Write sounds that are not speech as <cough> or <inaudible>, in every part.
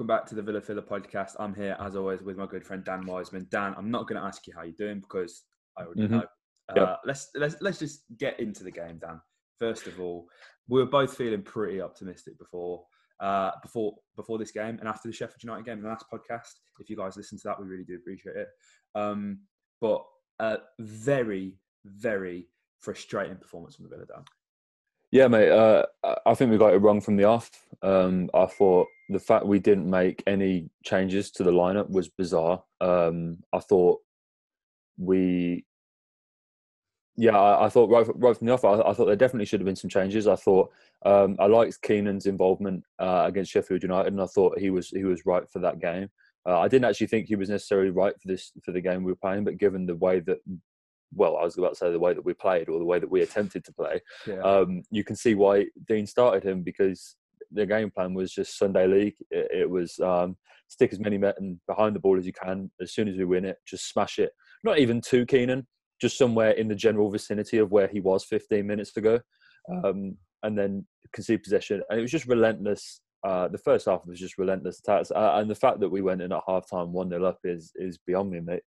welcome back to the Villa Filler podcast. I'm here as always with my good friend Dan Wiseman. Dan, I'm not going to ask you how you're doing because I already mm-hmm. know. Uh, yep. Let's let's let's just get into the game, Dan. First of all, we were both feeling pretty optimistic before uh, before before this game and after the Sheffield United game, the last podcast. If you guys listen to that, we really do appreciate it. Um, but a very very frustrating performance from the Villa, Dan. Yeah, mate. Uh, I think we got it wrong from the off. Um, I thought the fact we didn't make any changes to the lineup was bizarre. Um, I thought we, yeah, I, I thought right, right from the off, I, I, thought there definitely should have been some changes. I thought um, I liked Keinan's involvement uh, against Sheffield United, and I thought he was he was right for that game. Uh, I didn't actually think he was necessarily right for this for the game we were playing, but given the way that well, I was about to say the way that we played or the way that we attempted to play, yeah. um, you can see why Dean started him because the game plan was just Sunday League. It, it was um, stick as many men behind the ball as you can. As soon as we win it, just smash it. Not even too Keinan, just somewhere in the general vicinity of where he was 15 minutes ago, um, and then concede possession. And it was just relentless. Uh, the first half was just relentless attacks, uh, and the fact that we went in at half time one 0 up is is beyond me, mate.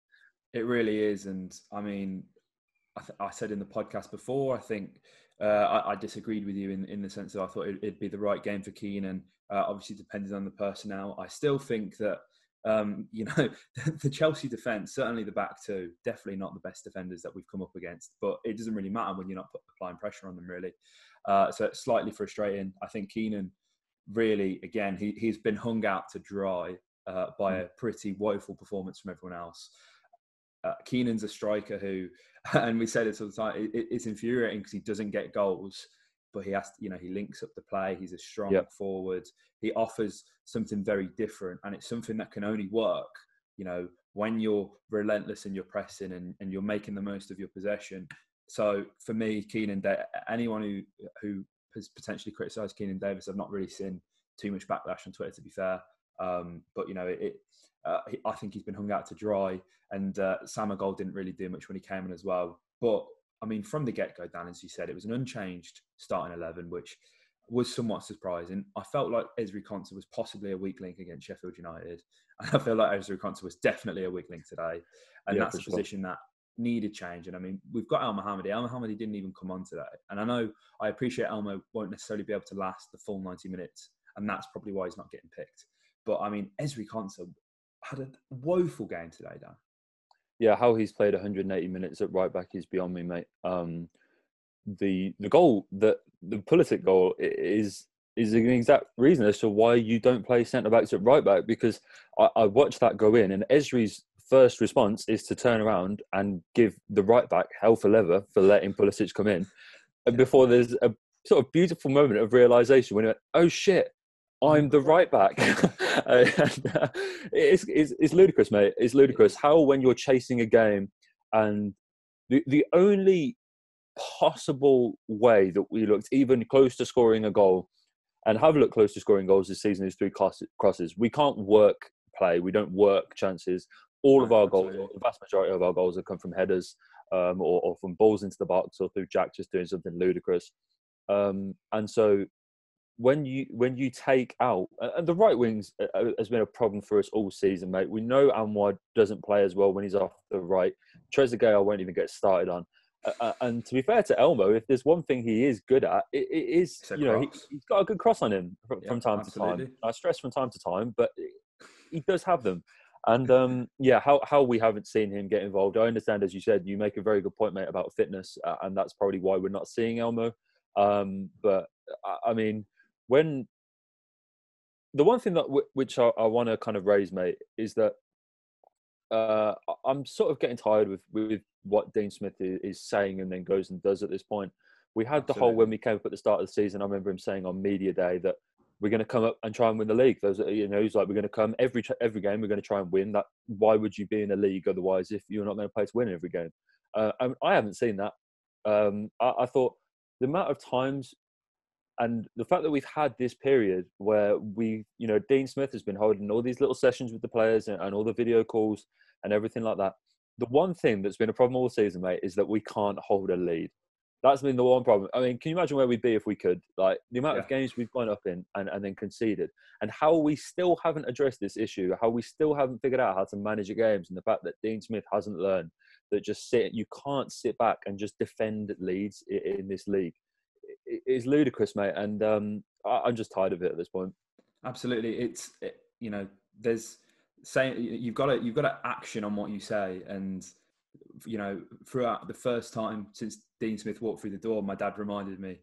It really is, and I mean, I, th- I said in the podcast before, I think uh, I, I, disagreed with you in, in the sense that I thought it, would be the right game for Keinan. Uh, obviously, depending on the personnel, I still think that um, you know <laughs> the Chelsea defense, certainly the back two, definitely not the best defenders that we've come up against. But it doesn't really matter when you're not applying pressure on them, really. Uh, so it's slightly frustrating. I think Keinan really, again, he he's been hung out to dry uh, by hmm. a pretty woeful performance from everyone else uh, Keinan's a striker who, <laughs> and we said it all the time, it, it's infuriating because he doesn't get goals, but he has, to, you know, he links up the play. He's a strong yep. forward. He offers something very different, and it's something that can only work, you know, when you're relentless in your pressing and, and you're making the most of your possession. So for me, Keinan, anyone who who has potentially criticised Keinan Davis, I've not really seen too much backlash on Twitter, to be fair. Um, but you know, it, uh, I think he's been hung out to dry, and uh, Sam Agol didn't really do much when he came in as well. But I mean, from the get go, Dan, as you said, it was an unchanged starting eleven, which was somewhat surprising. I felt like Ezri Konsa was possibly a weak link against Sheffield United, <laughs> and I feel like Ezri Konsa was definitely a weak link today, and yeah, that's a sure. position that needed change. And I mean, we've got Elmohamady. El Mohammadi didn't even come on today, and I know I appreciate Elmo won't necessarily be able to last the full ninety minutes, and that's probably why he's not getting picked. But I mean, Ezri Konsa had a woeful game today, Dan. Yeah, how he's played 180 minutes at right back is beyond me, mate. Um, the the goal that the Pulisic goal is is an exact reason as to why you don't play centre backs at right back because I, I watched that go in and Ezri's first response is to turn around and give the right back hell for leather for letting Pulisic come in. And before there's a sort of beautiful moment of realization when he went, oh shit, I'm the right back. <laughs> and, uh, it's, it's, it's ludicrous, mate. It's ludicrous how when you're chasing a game and the, the only possible way that we looked even close to scoring a goal and have looked close to scoring goals this season is through crosses. We can't work play. We don't work chances. All of our goals, the vast majority of our goals have come from headers um, or, or, from balls into the box or through Jack just doing something ludicrous. Um, and so when you when you take out and the right wings uh, uh, has been a problem for us all season, mate. We know Anwar doesn't play as well when he's off the right. Trezeguet I won't even get started on. Uh, and to be fair to Elmo, if there's one thing he is good at, it, it is you know he, has got a good cross on him from, yeah, from time absolutely. to time. I stress from time to time, but he does have them. And um, <laughs> yeah, how how we haven't seen him get involved. I understand, as you said, you make a very good point, mate, about fitness, uh, and that's probably why we're not seeing Elmo. Um, but I mean, when the one thing that w- which I, I want to kind of raise, mate, is that uh, I'm sort of getting tired with with what Dean Smith is, is, saying and then goes and does at this point. We had Absolutely. the whole when we came up at the start of the season. I remember him saying on media day that we're going to come up and try and win the league. Those, you know, he's like, we're going to come every every game. We're going to try and win. That why would you be in a league otherwise if you're not going to play to win every game? Uh, I, I, haven't seen that. Um, I, I, thought the amount of times and the fact that we've had this period where we, you know, Dean Smith has been holding all these little sessions with the players and, and all the video calls and everything like that. The one thing that's been a problem all season, mate, is that we can't hold a lead. That's been the one problem. I mean, can you imagine where we'd be if we could? Like the amount Yeah. of games we've gone up in and, and then conceded, and how we still haven't addressed this issue, how we still haven't figured out how to manage your games, and the fact that Dean Smith hasn't learned that just sit, you can't sit back and just defend leads i- in this league. It's ludicrous, mate, and um, I- I'm just tired of it at this point. Absolutely, it's it, you know there's saying you've got to you've got to action on what you say, and you know throughout the first time since Dean Smith walked through the door, my dad reminded me,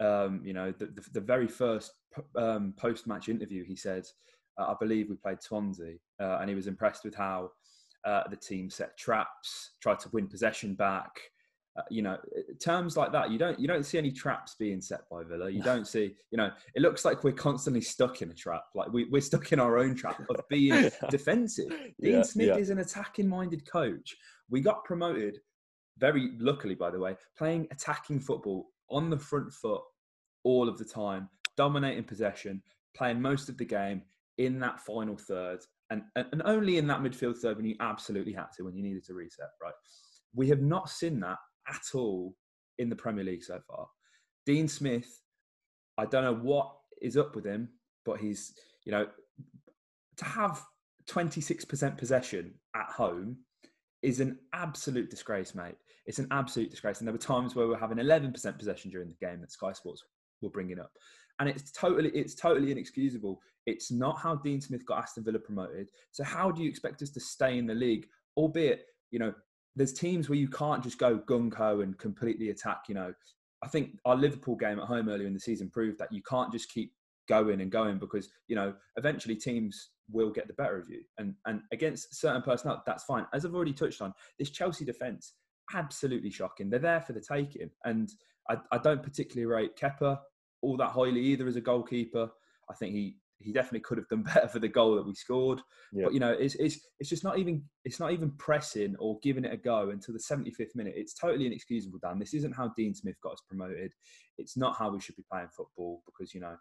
um, you know, the, the, the very first um, post match interview, he said, I believe we played Swansea, uh, and he was impressed with how uh, the team set traps, tried to win possession back. Uh, you know, terms like that, you don't you don't see any traps being set by Villa. You don't see, you know, it looks like we're constantly stuck in a trap. Like we, we're stuck in our own trap of <laughs> being defensive. Dean Yeah, Smith yeah. is an attacking minded coach. We got promoted, very luckily, by the way, playing attacking football on the front foot all of the time, dominating possession, playing most of the game in that final third, and, and, and only in that midfield third when you absolutely had to, when you needed to reset, right? We have not seen that at all in the Premier League so far. Dean Smith, I don't know what is up with him, but he's, you know, to have 26% possession at home is an absolute disgrace, mate. It's an absolute disgrace. And there were times where we we're having 11% possession during the game that Sky Sports were bringing up. And it's totally, it's totally inexcusable. It's not how Dean Smith got Aston Villa promoted. So how do you expect us to stay in the league? Albeit, you know, there's teams where you can't just go gung ho and completely attack. You know, I think our Liverpool game at home earlier in the season proved that you can't just keep going and going because you know eventually teams will get the better of you. And and against certain personnel, that's fine. As I've already touched on, this Chelsea defence absolutely shocking. They're there for the taking, and I, I don't particularly rate Kepa all that highly either as a goalkeeper. I think he he definitely could have done <laughs> better for the goal that we scored. Yeah. But you know, it's it's it's just not even it's not even pressing or giving it a go until the 75th minute. It's totally inexcusable, Dan. This isn't how Dean Smith got us promoted. It's not how we should be playing football because you know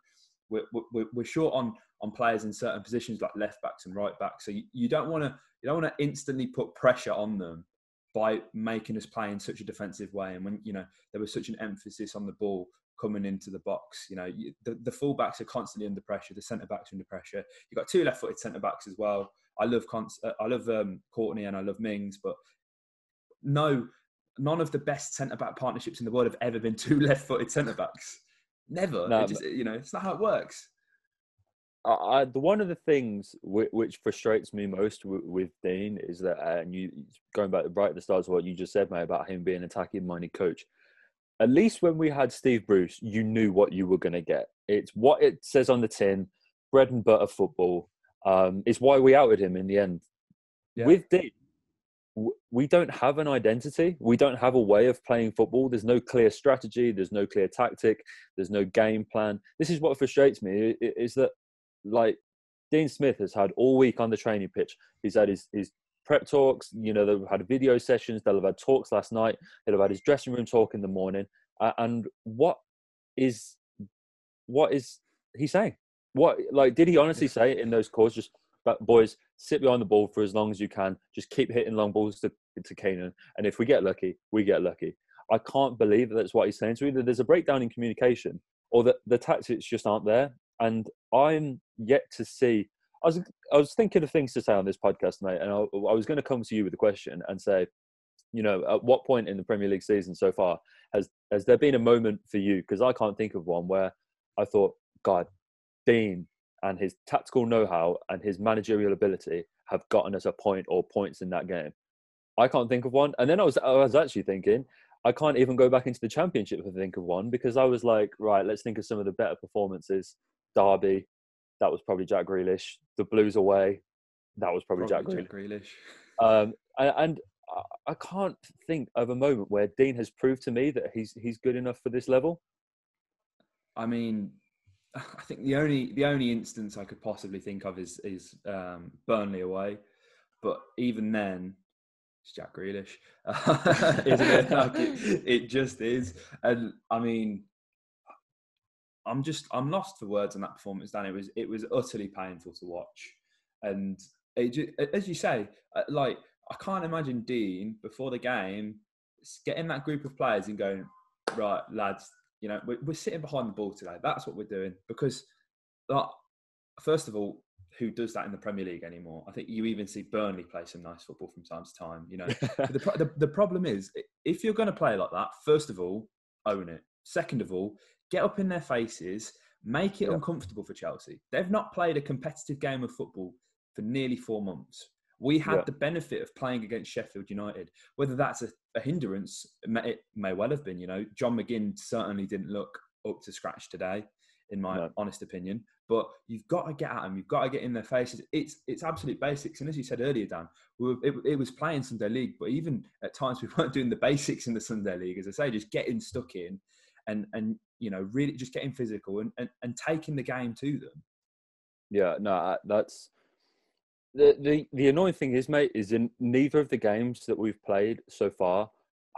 we're we're, we're short on on players in certain positions like left backs and right backs. So you, you don't want to you don't want to instantly put pressure on them by making us play in such a defensive way. And when you know there was such an emphasis on the ball coming into the box, you know you, the the full backs are constantly under pressure. The centre backs are under pressure. You've got two left-footed centre backs as well. I love Const- uh, I love um, Kortney and I love Mings, but no, none of the best centre back partnerships in the world have ever been two <laughs> left-footed centre backs. Never. No, just, you know, it's not how it works. I, the one of the things which, which frustrates me most with, with Dean is that, uh, and you going back right at the start of what you just said, mate, about him being an attacking minded coach. At least when we had Steve Bruce, you knew what you were going to get. It's what it says on the tin, bread and butter football. Um, it's why we outed him in the end. Yeah. With Dean, we don't have an identity. We don't have a way of playing football. There's no clear strategy. There's no clear tactic. There's no game plan. This is what frustrates me is that like Dean Smith has had all week on the training pitch. He's had his, his prep talks. You know, they've had video sessions. They'll have had talks last night. They'll have had his dressing room talk in the morning. Uh, and what is what is he saying? What like did he honestly say in those calls? Just but boys, sit behind the ball for as long as you can. Just keep hitting long balls to to Keinan, and if we get lucky, we get lucky. I can't believe that that's what he's saying. So either there's a breakdown in communication, or that the tactics just aren't there. And I'm yet to see. I was I was thinking of things to say on this podcast, mate, and I, I was going to come to you with a question and say, you know, at what point in the Premier League season so far has has there been a moment for you? Because I can't think of one where I thought, God, Dean and his tactical know-how and his managerial ability have gotten us a point or points in that game. I can't think of one. And then I was I was actually thinking, I can't even go back into the championship to think of one because I was like, right, let's think of some of the better performances. Derby, that was probably Jack Grealish. The Blues away, that was probably, Probably Jack Grealish. Grealish. Um, and, and I- can't think of a moment where Dean has proved to me that he's he's good enough for this level. I mean, <sighs> I think the only the only instance I could possibly think of is is um, Burnley away, but even then, it's Jack Grealish, <laughs> isn't it? Like it? <laughs> It just is, and I mean, I'm just I'm lost for words on that performance. Dan, it was it was utterly painful to watch, and it, as you say, uh, like I can't imagine Dean before the game getting that group of players and going, right, lads, you know, we're, we're sitting behind the ball today. That's what we're doing because, like, first of all, who does that in the Premier League anymore? I think you even see Burnley play some nice football from time to time. You know, <laughs> the, the, the problem is if you're going to play like that, first of all, own it. Second of all, get up in their faces, make it yeah. uncomfortable for Chelsea. They've not played a competitive game of football for nearly four months. We had yeah. the benefit of playing against Sheffield United. Whether that's a, a hindrance, it may, it may, well have been. You know, John McGinn certainly didn't look up to scratch today, in my no. honest opinion. But you've got to get at them. You've got to get in their faces. It's it's absolute basics. And as you said earlier, Dan, we were, it, it was playing Sunday League, but even at times we <laughs> weren't doing the basics in the Sunday League. As I say, just getting stuck in, and and you know really just getting physical and and, and taking the game to them. Yeah, no, that's the, the the annoying thing is, mate, is in neither of the games that we've played so far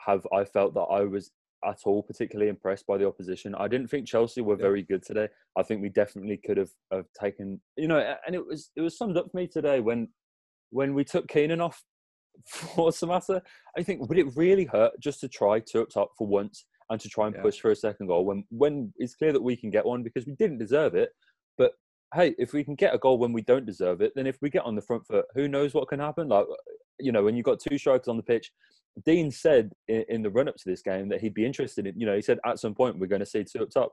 have I felt that I was at all particularly impressed by the opposition. I didn't think Chelsea were very good today. I think we definitely could have, have taken, you know, and it was it was summed up for me today when when we took Keinan off <laughs> for Samatta. I think would it really hurt just to try two up top for once and to try and yeah. push for a second goal when when it's clear that we can get one because we didn't deserve it, hey, if we can get a goal when we don't deserve it, then if we get on the front foot, who knows what can happen? Like, you know, when you've got two strikers on the pitch, Dean said in, in the run up to this game that he'd be interested in, you know, he said at some point we're going to see two up top.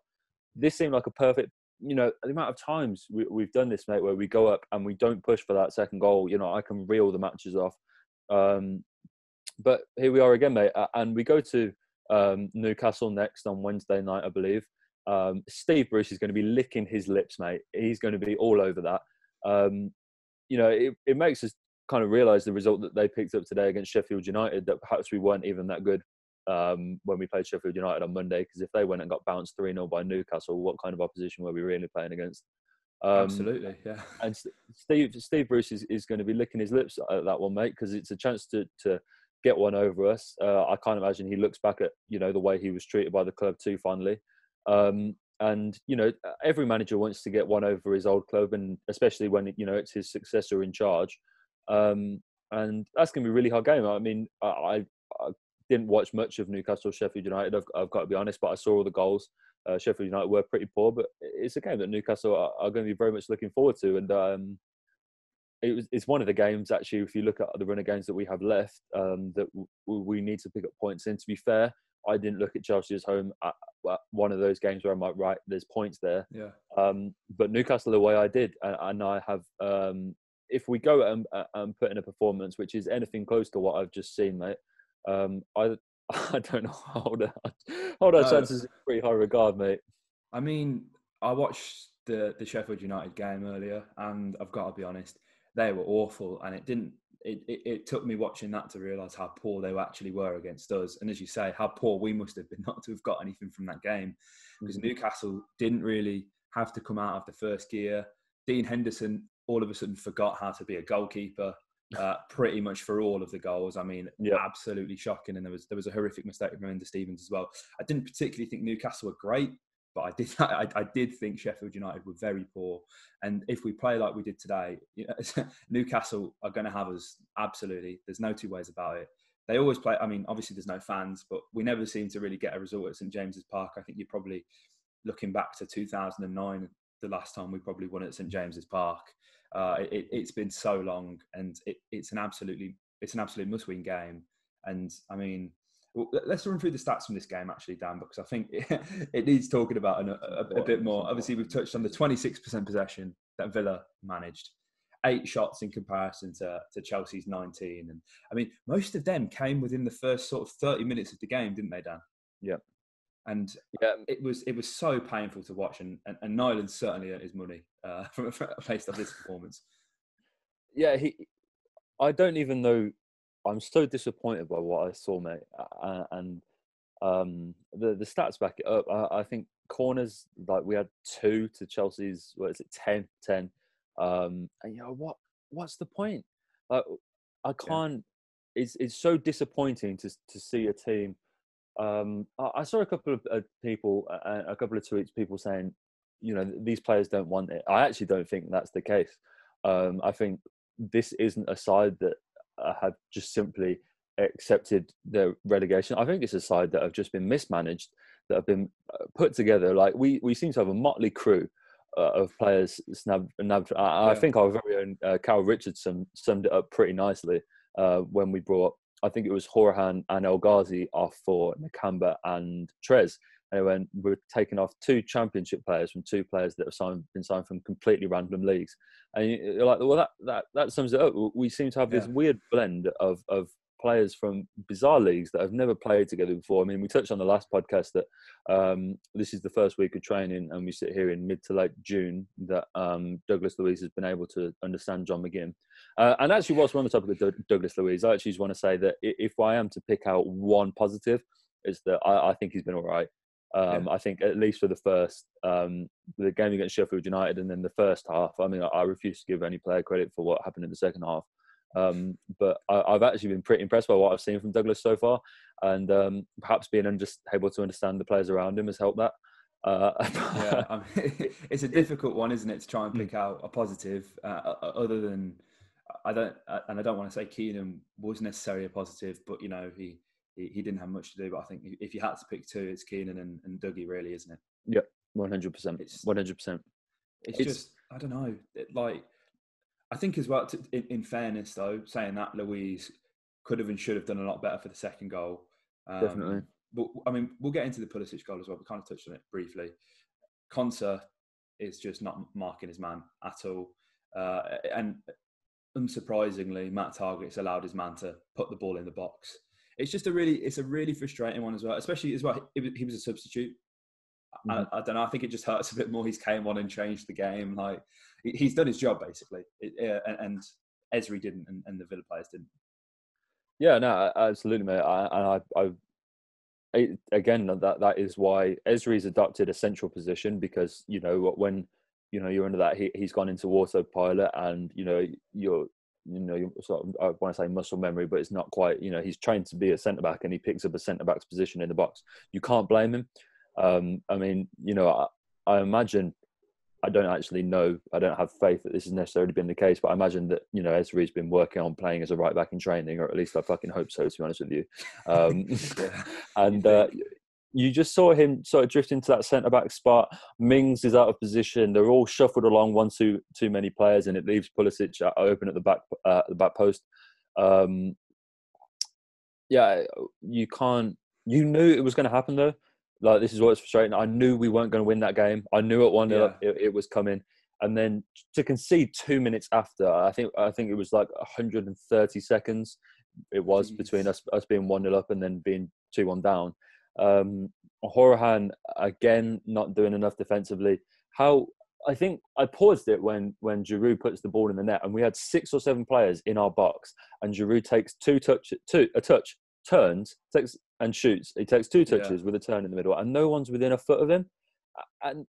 This seemed like a perfect, you know, the amount of times we, we've done this, mate, where we go up and we don't push for that second goal. You know, I can reel the matches off. Um, but here we are again, mate, and we go to um, Newcastle next on Wednesday night, I believe. Um, Steve Bruce is going to be licking his lips, mate. He's going to be all over that. Um, you know, it, it makes us kind of realise the result that they picked up today against Sheffield United that perhaps we weren't even that good um, when we played Sheffield United on Monday. Because if they went and got bounced 3 0 by Newcastle, what kind of opposition were we really playing against? Um, Absolutely, yeah. And Steve Steve Bruce is, is going to be licking his lips at that one, mate, because it's a chance to to get one over us. Uh, I can't imagine he looks back at you know the way he was treated by the club too fondly. Um, and you know, every manager wants to get one over his old club, and especially when you know it's his successor in charge. Um, and that's going to be a really hard game. I mean, I, I, didn't watch much of Newcastle Sheffield United. I've, I've, got to be honest, but I saw all the goals. Uh, Sheffield United were pretty poor, but it's a game that Newcastle are, are going to be very much looking forward to. And um, it was, it's one of the games actually. If you look at the run of games that we have left, um, that w- we need to pick up points in. To be fair, I didn't look at Chelsea as home at, one of those games where I'm like, right, there's points there. Yeah. Um, but Newcastle the way I did, and, and I have. Um, if we go and, and put in a performance which is anything close to what I've just seen, mate, um, I <laughs> I don't know how hold our, hold our no. chances in pretty high regard, mate. I mean, I watched the the Sheffield United game earlier, and I've got to be honest, they were awful, and it didn't it, it, it, took me watching that to realise how poor they actually were against us. And as you say, how poor we must have been <laughs> not to have got anything from that game. Because mm-hmm. Newcastle didn't really have to come out of the first gear. Dean Henderson all of a sudden forgot how to be a goalkeeper. <laughs> Uh, pretty much for all of the goals. I mean, yeah. absolutely shocking. And there was there was a horrific mistake from Enda Stevens as well. I didn't particularly think Newcastle were great, but I did <laughs> I, I, did think Sheffield United were very poor. And if we play like we did today, you know, <laughs> Newcastle are going to have us absolutely. There's no two ways about it. They always play. I mean, obviously there's no fans, but we never seem to really get a result at St James's Park. I think you're probably looking back to 2009, the last time we probably won at St James's Park. Uh, it, has been so long, and it, it's an absolutely it's an absolute must-win game. And I mean, let's run through the stats from this game, actually, Dan, because I think <laughs> it, needs talking about a, a, a, bit more. Obviously, we've touched on the 26% possession that Villa managed, eight shots in comparison to, to Chelsea's 19. And I mean, most of them came within the first sort of 30 minutes of the game, didn't they, Dan? Yeah. And yeah. it was it was so painful to watch, and and, and Nyland certainly earned his money uh, <laughs> based on this performance. Yeah, he. I don't even know I'm so disappointed by what I saw, mate. And um, the the stats back it up. I, I, think corners like we had two to Chelsea's. What is it? 10, 10. Um, and you know what? What's the point? Like I can't. Yeah. It's it's so disappointing to to see a team. Um, I, I saw a couple of uh, people, uh, a couple of tweets, people saying, you know, these players don't want it. I actually don't think that's the case. Um, I think this isn't a side that have just simply accepted the relegation. I think it's a side that have just been mismanaged, that have been uh, put together. Like we we seem to have a motley crew uh, of players snapped. snapped. I, I think our very own uh, Carl Richardson summed it up pretty nicely uh, when we brought. I think it was Hourihane and El Ghazi off for Nakamba and Trez. And when we're taking off two championship players from two players that have signed, been signed from completely random leagues. And you're like, well, that, that, that sums it up. We seem to have this yeah. weird blend of, of players from bizarre leagues that have never played together before. I mean, we touched on the last podcast that um, this is the first week of training, and we sit here in mid to late June that um, Douglas Luiz has been able to understand John McGinn. Uh, and actually, whilst we're on the topic of Douglas Luiz, I actually just want to say that if I am to pick out one positive, is that I, I think he's been all right. Um, yeah. I think at least for the first um, the game against Sheffield United and then the first half. I mean, I, I refuse to give any player credit for what happened in the second half. Um, but I, have actually been pretty impressed by what I've seen from Douglas so far, and um, perhaps being just able to understand the players around him has helped that. Uh, yeah, I <laughs> mean, <laughs> it's a difficult one, isn't it, to try and pick out a positive uh, other than I don't, and I don't want to say Keinan was necessarily a positive, but you know he, he, he didn't have much to do. But I think if you had to pick two, it's Keinan and, and Dougie, really, isn't it? Yep, one hundred percent. One hundred percent. It's just I don't know, it, like I think as well. To, in, in, fairness, though, saying that Luiz could have and should have done a lot better for the second goal. Um, Definitely. But I mean, we'll get into the Pulisic goal as well. We kind of touched on it briefly. Konsa is just not marking his man at all, uh, and unsurprisingly, Matt Targett's allowed his man to put the ball in the box. It's just a really, it's a really frustrating one as well. Especially as well, he was a substitute. Mm-hmm. I, I, don't know. I think it just hurts a bit more. He's came on and changed the game. Like he's done his job basically, it, uh, and Ezri didn't, and, and, the Villa players didn't. Yeah, no, absolutely, mate. I, and I, I, again, that that is why Ezri's adopted a central position because you know when you know you're under that, he, he's gone into autopilot, and you know you're you know, sort of, I want to say muscle memory, but it's not quite, you know, he's trained to be a centre back and he picks up a centre back's position in the box. You can't blame him. Um, I mean, you know, I, I, imagine I don't actually know. I don't have faith that this has necessarily been the case, but I imagine that you know Ezri's been working on playing as a right back in training, or at least I fucking hope so. To be honest with you, um, <laughs> <laughs> and uh, you just saw him sort of drift into that centre back spot. Mings is out of position. They're all shuffled along, one too too many players, and it leaves Pulisic open at the back uh, the back post. Um, yeah, you can't. You knew it was going to happen though. Like this is what's frustrating. I knew we weren't going to win that game. I knew at one yeah. it, it was coming, and then to concede two minutes after, I think I think it was like 130 seconds. It was Jeez. between us us being one 0 up and then being two one down. Um, Hourihane again not doing enough defensively. How I think I paused it when when Giroud puts the ball in the net, and we had six or seven players in our box, and Giroud takes two touch, two a touch, turns, takes and shoots. He takes two touches yeah. with a turn in the middle, and no one's within a foot of him. And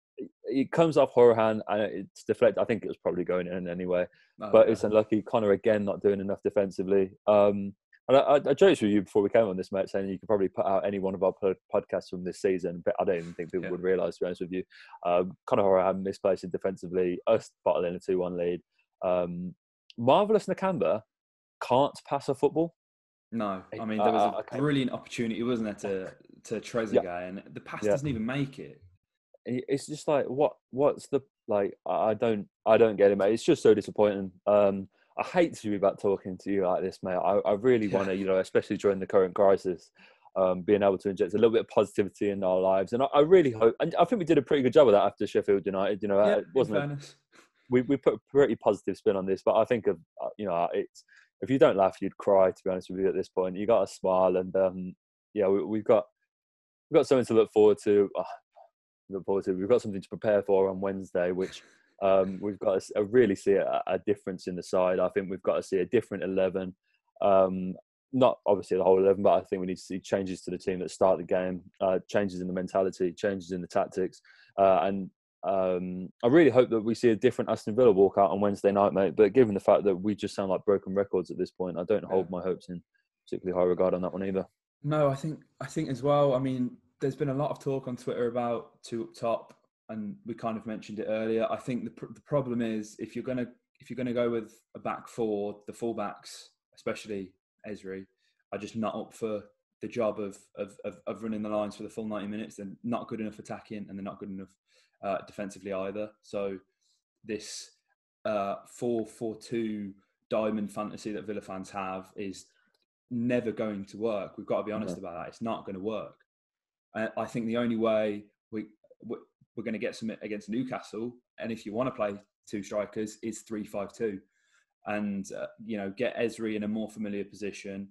it comes off Hourihane and it's deflected. I think it was probably going in anyway, oh, but yeah. it's unlucky. Conor again not doing enough defensively. Um, and I, I, joked with you before we came on this, mate, saying you could probably put out any one of our podcasts from this season, but I don't even think people yeah. would realise, to be honest with you. Um, Conor Hourihane misplaced defensively, us bottling a 2 1 lead. Um, Marvelous Nakamba can't pass a football. No, I mean there was a brilliant opportunity, wasn't there, to to Trezeguet, yeah. and the pass yeah. doesn't even make it. It's just like what what's the like? I don't I don't get it, mate. It's just so disappointing. Um, I hate to be back talking to you like this, mate. I, I really want to, you know, especially during the current crisis, um, being able to inject a little bit of positivity in our lives. And I, I, really hope, and I think we did a pretty good job of that after Sheffield United. You know, yeah, it wasn't. A, <laughs> we we put a pretty positive spin on this, but I think of uh, you know it's if you don't laugh, you'd cry. To be honest with you, at this point, you got to smile, and um, yeah, we, have got we've got something to look forward to. Oh, look forward to. We've got something to prepare for on Wednesday, which um, we've got to really see a, a, difference in the side. I think we've got to see a different eleven. Um, not obviously the whole eleven, but I think we need to see changes to the team that start the game, uh, changes in the mentality, changes in the tactics, uh, and um, I really hope that we see a different Aston Villa walk out on Wednesday night, mate. But given the fact that we just sound like broken records at this point, I don't hold my hopes in particularly high regard on that one either. No, I think I think as well. I mean, there's been a lot of talk on Twitter about two up top, and we kind of mentioned it earlier. I think the pr- the problem is if you're gonna if you're gonna go with a back four, the fullbacks, especially Ezri, are just not up for the job of, of, of, of running the lines for the full 90 minutes. They're not good enough attacking and they're not good enough uh, defensively either. So this uh, 4-4-2 diamond fantasy that Villa fans have is never going to work. We've got to be honest about that. It's not going to work. And I think the only way we we're going to get some against Newcastle, and if you want to play two strikers, is three-five-two, and uh, you know get Ezri in a more familiar position.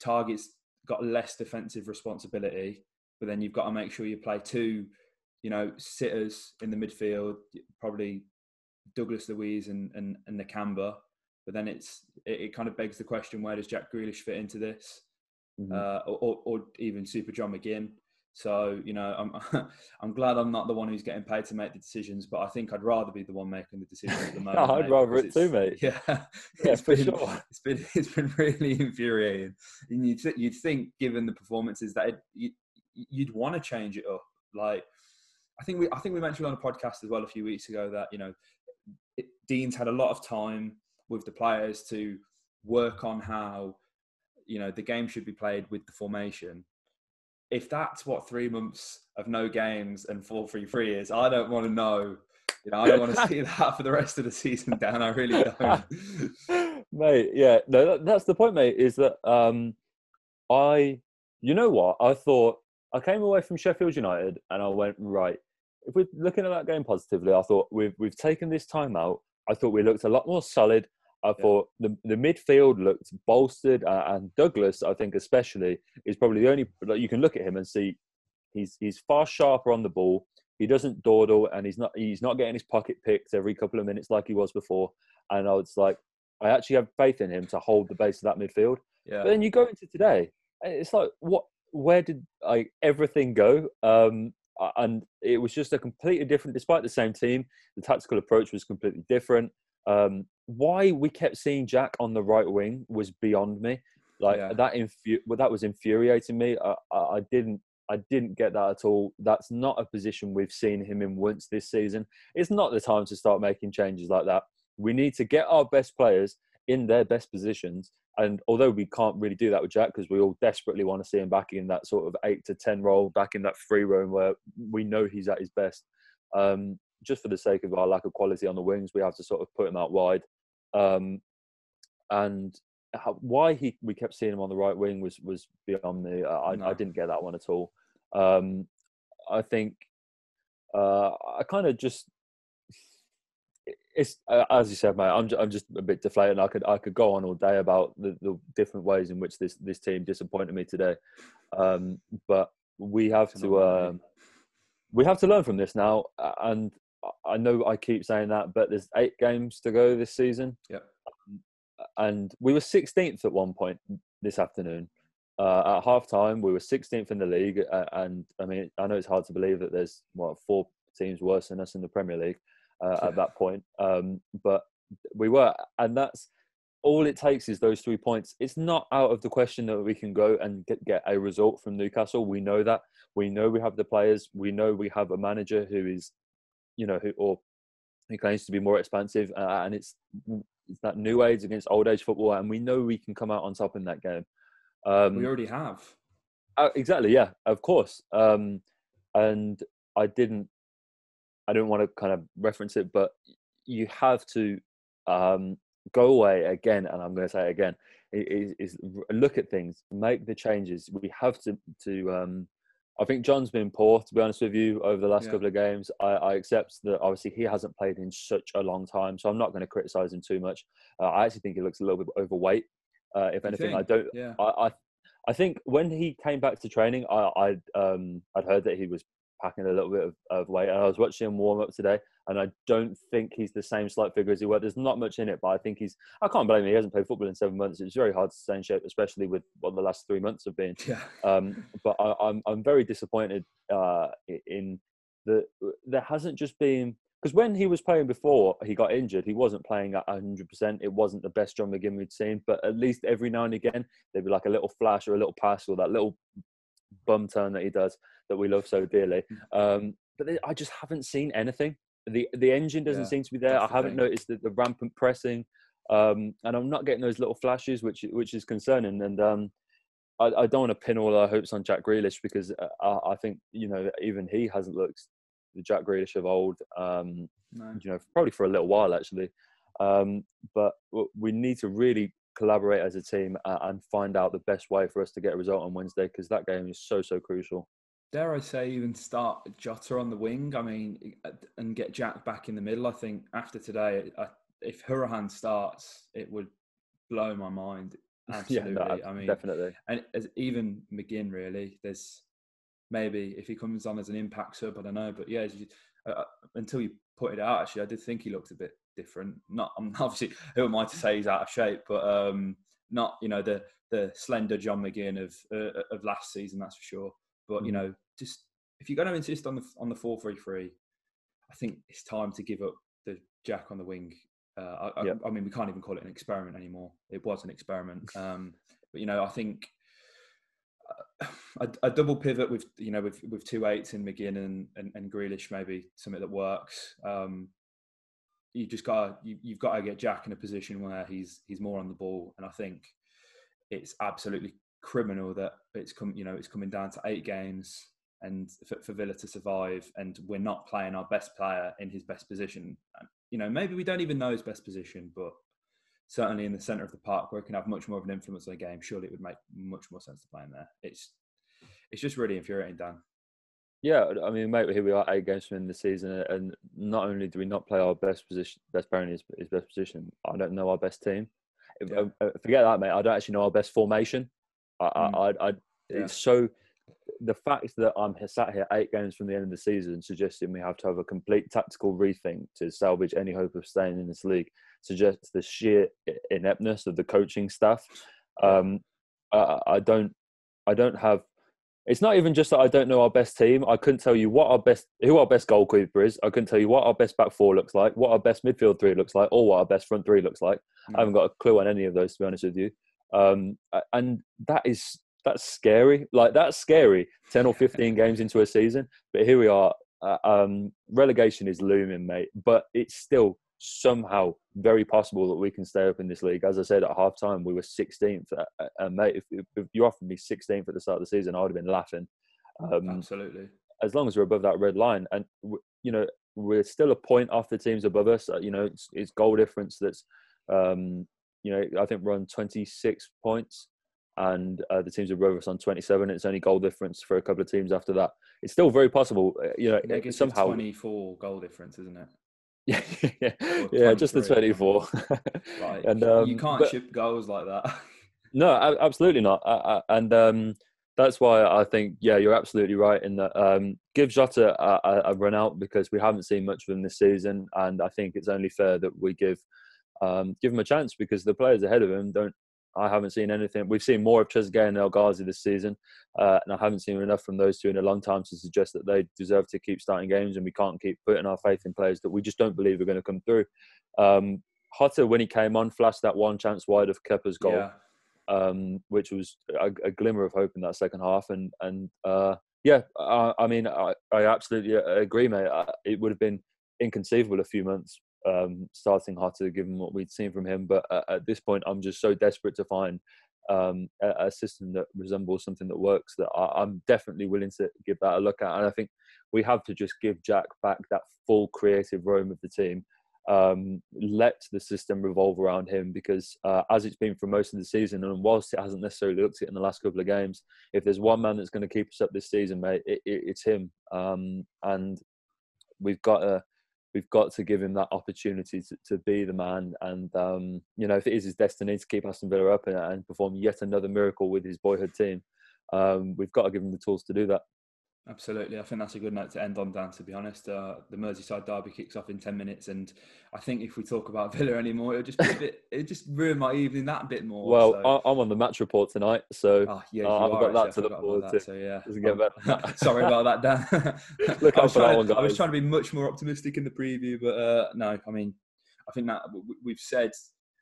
Targett's got less defensive responsibility, but then you've got to make sure you play two, you know, sitters in the midfield, probably Douglas Luiz and and, and Nakamba. But then it's it, it, kind of begs the question: Where does Jack Grealish fit into this, mm-hmm. uh, or, or, even Super John McGinn? So you know, I'm <laughs> I'm glad I'm not the one who's getting paid to make the decisions, but I think I'd rather be the one making the decisions at the <laughs> moment. I'd rather it too, mate. <laughs> Yeah, yeah, it's for been, sure. It's been it's been really infuriating. And you'd th- you'd think, given the performances, that it, you, you'd want to change it up. Like I think we I think we mentioned on a podcast as well a few weeks ago that you know it, Dean's had a lot of time with the players to work on how you know the game should be played with the formation if that's what three months of no games and four three three is, I don't want to know. You know, I don't want to see that for the rest of the season, Dan. I really don't. <laughs> mate, yeah, no, that, that's the point, mate. Is that um, I, you know what? I thought I came away from Sheffield United and I went right. If we're looking at that game positively, I thought we've we've taken this time out. I thought we looked a lot more solid. I yeah. thought the the midfield looked bolstered, uh, and Douglas, I think especially, is probably the only like you can look at him and see he's he's far sharper on the ball. He doesn't dawdle, and he's not he's not getting his pocket picked every couple of minutes like he was before. And I was like, I actually have faith in him to hold the base of that midfield. Yeah. But then you go into today, it's like what where did like everything go? Um, and it was just a completely different. Despite the same team, the tactical approach was completely different. Um, why we kept seeing Jack on the right wing was beyond me. Like yeah. that, infu- well, that was infuriating me. I, I, I, didn't, I didn't get that at all. That's not a position we've seen him in once this season. It's not the time to start making changes like that. We need to get our best players in their best positions. And although we can't really do that with Jack because we all desperately want to see him back in that sort of eight to ten role, back in that free roam where we know he's at his best. Um, just for the sake of our lack of quality on the wings, we have to sort of put him out wide. Um, and how, why he we kept seeing him on the right wing was was beyond me. I, no. I didn't get that one at all. Um, I think uh, I kind of just it's uh, as you said, mate. I'm just, I'm just a bit deflated. I could I could go on all day about the, the different ways in which this this team disappointed me today, um, but we have to um, we have to learn from this now. And I know I keep saying that, but there's eight games to go this season. Yeah. And we were 16th at one point this afternoon. Uh, at half time, we were 16th in the league. Uh, and I mean, I know it's hard to believe that there's, what, four teams worse than us in the Premier League uh, yeah. at that point. Um, but we were. And that's all it takes is those three points. It's not out of the question that we can go and get, get a result from Newcastle. We know that. We know we have the players. We know we have a manager who is you know, who or he claims to be more expansive, uh, and it's it's that new age against old age football, and we know we can come out on top in that game. Um, we already have. Uh, exactly, yeah, of course. Um, and I didn't, I didn't want to kind of reference it, but you have to um, go away again, and I'm going to say it again. Is, is look at things, make the changes. We have to to um, I think John's been poor, to be honest with you, over the last yeah. couple of games. I, I, accept that obviously he hasn't played in such a long time, so I'm not going to criticise him too much. Uh, I actually think he looks a little bit overweight. Uh, if anything, I don't. Yeah. I, I, I think when he came back to training, I, I um, I'd heard that he was packing a little bit of, of weight. And I was watching him warm up today, and I don't think he's the same slight figure as he was. There's not much in it, but I think he's. I can't blame him. He hasn't played football in seven months. It's very hard to stay in shape, especially with what the last three months have been. <laughs> Yeah. Um, but I, am I'm, I'm very disappointed uh, in the there hasn't just been because when he was playing before he got injured, he wasn't playing at 100%. It wasn't the best John McGinn we'd seen, but at least every now and again, there'd be like a little flash or a little pass or that little bum turn that he does that we love so dearly. Mm. Um, but I just haven't seen anything. The the engine doesn't yeah, seem to be there. I haven't thing. noticed the, the rampant pressing. Um, and I'm not getting those little flashes, which which is concerning. And um, I, I, don't want to pin all our hopes on Jack Grealish because uh, I, I, think you know even he hasn't looked the Jack Grealish of old. Um, no. You know, probably for a little while actually. Um, but we need to really collaborate as a team and find out the best way for us to get a result on Wednesday because that game is so so crucial. Dare I say, even start Jota on the wing? I mean, and get Jack back in the middle. I think after today, if Hourihane starts, it would blow my mind. Absolutely. <laughs> yeah, no, I mean, definitely. And as, even McGinn, really, there's maybe if he comes on as an impact sub, I don't know. But yeah, you, uh, uh, until you put it out, actually, I did think he looked a bit different. Not, <laughs> I'm obviously, who am I to say he's out of shape, but um, not, you know, the the slender John McGinn of uh, of last season, that's for sure. But you know, just if you're going to insist on the on the four three three, I think it's time to give up the Jack on the wing uh, I, yep. I, I, mean, we can't even call it an experiment anymore. It was an experiment. <laughs> Um, but you know, I think uh, <sighs> a, a, double pivot with you know with with two eights in McGinn and, and, and Grealish maybe something that works. Um, you just got you, you've got to get Jack in a position where he's he's more on the ball, and I think it's absolutely criminal that it's come you know it's coming down to eight games and for, for Villa to survive, and we're not playing our best player in his best position you know, maybe we don't even know his best position, but certainly in the centre of the park where he can have much more of an influence on the game, surely it would make much more sense to play him there. It's it's just really infuriating, Dan. Yeah, I mean, mate, here we are eight games from in the season, and not only do we not play our best position, best player in his, his best position, I don't know our best team. Yeah. Uh, forget that, mate. I don't actually know our best formation. I, mm. I, I, yeah. it's so the fact that I'm sat here eight games from the end of the season suggesting we have to have a complete tactical rethink to salvage any hope of staying in this league suggests the sheer ineptness of the coaching staff. Um, I, I don't, I don't have. It's not even just that I don't know our best team. I couldn't tell you what our best, who our best goalkeeper is. I couldn't tell you what our best back four looks like, what our best midfield three looks like, or what our best front three looks like. Mm. I haven't got a clue on any of those, to be honest with you. Um, and that is that's scary. Like that's scary. Ten or fifteen games into a season, but here we are. Uh, um, relegation is looming, mate. But it's still somehow very possible that we can stay up in this league. As I said at half time, we were 16th. Uh, uh, and mate, if, if, you offered me 16th at the start of the season, I would have been laughing. Um, Absolutely. As long as we're above that red line, and you know we're still a point off the teams above us. Uh, you know it's, it's goal difference that's um, you know I think we're on 26 points and uh, the teams above us on 27. It's only goal difference for a couple of teams after that. It's still very possible, uh, you know. Negative somehow 24 goal difference, isn't it? <laughs> yeah, yeah, yeah just the 24. like, <laughs> and um, you can't but, ship goals like that. <laughs> no, absolutely not. and um, that's why I think, yeah, you're absolutely right in that. Um, give Jota a, a, a, run out because we haven't seen much of him this season, and I think it's only fair that we give um, give him a chance because the players ahead of him don't I haven't seen anything. We've seen more of Trezeguet and El Ghazi this season, uh, and I haven't seen enough from those two in a long time to suggest that they deserve to keep starting games, and we can't keep putting our faith in players that we just don't believe are going to come through. Um, Jota, when he came on, flashed that one chance wide of Kepa's goal, yeah. um, which was a, a, glimmer of hope in that second half, and and uh, yeah, I, I mean, I, I, absolutely agree, mate. It would have been inconceivable a few months um, starting Jota given what we'd seen from him. But at, at this point, I'm just so desperate to find um, a, a, system that resembles something that works that I, am definitely willing to give that a look at. And I think we have to just give Jack back that full creative roam of the team. Um, let the system revolve around him because uh, as it's been for most of the season, and whilst it hasn't necessarily looked it in the last couple of games, if there's one man that's going to keep us up this season, mate, it, it, it's him. Um, and we've got to we've got to give him that opportunity to, to be the man. And um, you know, if it is his destiny to keep Aston Villa up and, and perform yet another miracle with his boyhood team, um, we've got to give him the tools to do that. Absolutely, I think that's a good note to end on. Dan, to be honest, uh, the Merseyside derby kicks off in ten minutes, and I think if we talk about <laughs> Villa anymore, it'll just be a bit, <laughs> it just ruin my evening that bit more. Well, so. I'm on the match report tonight, so oh, yeah, uh, I've got that to look forward to. So yeah, doesn't get better. <laughs> sorry about that, Dan. look out for that one, guys. I was trying to be much more optimistic in the preview, but uh, no, I mean, I think that we've said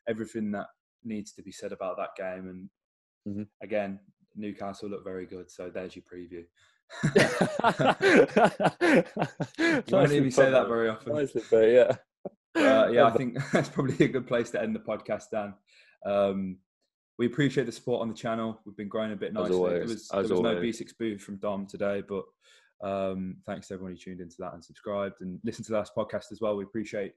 everything that needs to be said about that game, and mm-hmm. again, Newcastle look very good. So there's your preview you won't hear me say that very often. Nicely, but yeah. Uh, yeah, I think <laughs> that's probably a good place to end the podcast, Dan. Um, we appreciate the support on the channel. We've been growing a bit nicely. always, there was, as there was no. B6 booth from Dom today, but um, thanks to everyone who tuned into that and subscribed and listened to the last podcast as well. We appreciate,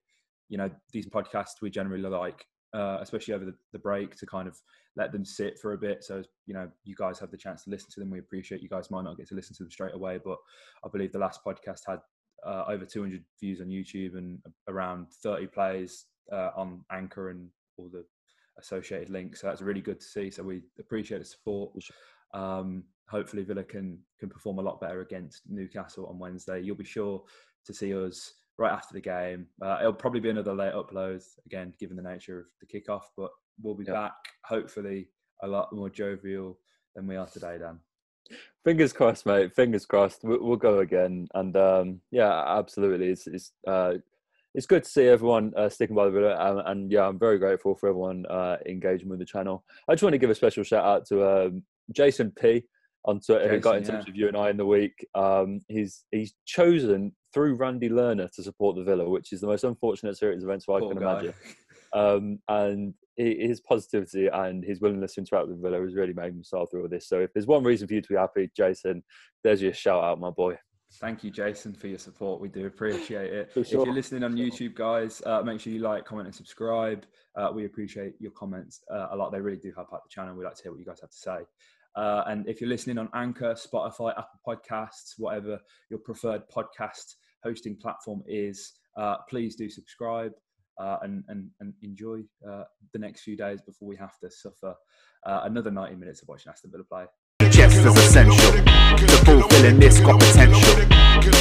you know, these podcasts we generally like, uh, especially over the, the break, to kind of let them sit for a bit. So, you know, you guys have the chance to listen to them. We appreciate you guys might not get to listen to them straight away, but I believe the last podcast had uh, over 200 views on YouTube and around 30 plays uh, on Anchor and all the associated links. So that's really good to see. So we appreciate the support. Um, hopefully Villa can can perform a lot better against Newcastle on Wednesday. You'll be sure to see us right after the game. Uh, it'll probably be another late upload again, given the nature of the kickoff. But we'll be Yeah. back hopefully a lot more jovial than we are today, Dan. Fingers crossed, mate. Fingers crossed. We'll, we'll go again, and um, yeah, absolutely. It's it's uh, it's good to see everyone uh, sticking by the video, um, and yeah, I'm very grateful for everyone uh, engaging with the channel. I just want to give a special shout out to um, Jason P on Twitter who got in touch yeah. with you and I in the week. Um, he's he's chosen through Randy Lerner to support the Villa, which is the most unfortunate series of events I Poor can guy. imagine. Um, and his positivity and his willingness to interact with Villa has really made me start through all this. So if there's one reason for you to be happy, Jason, there's your shout out, my boy. Thank you, Jason, for your support. We do appreciate it. For If you're listening on YouTube, guys, uh, make sure you like, comment, and subscribe. Uh, we appreciate your comments uh, a lot. They really do help out the channel. We like to hear what you guys have to say. Uh, and if you're listening on Anchor, Spotify, Apple Podcasts, whatever your preferred podcast hosting platform is, uh, please do subscribe uh, and, and, and enjoy uh, the next few days before we have to suffer uh, another 90 minutes of watching Aston Villa play. Chester's essential. To fulfilling this got potential.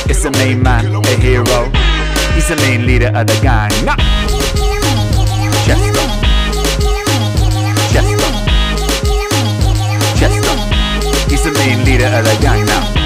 It's the main man, a hero. He's the main leader of the gang. Nah. Chester. Chester. Chester. He's the main leader of the gang now.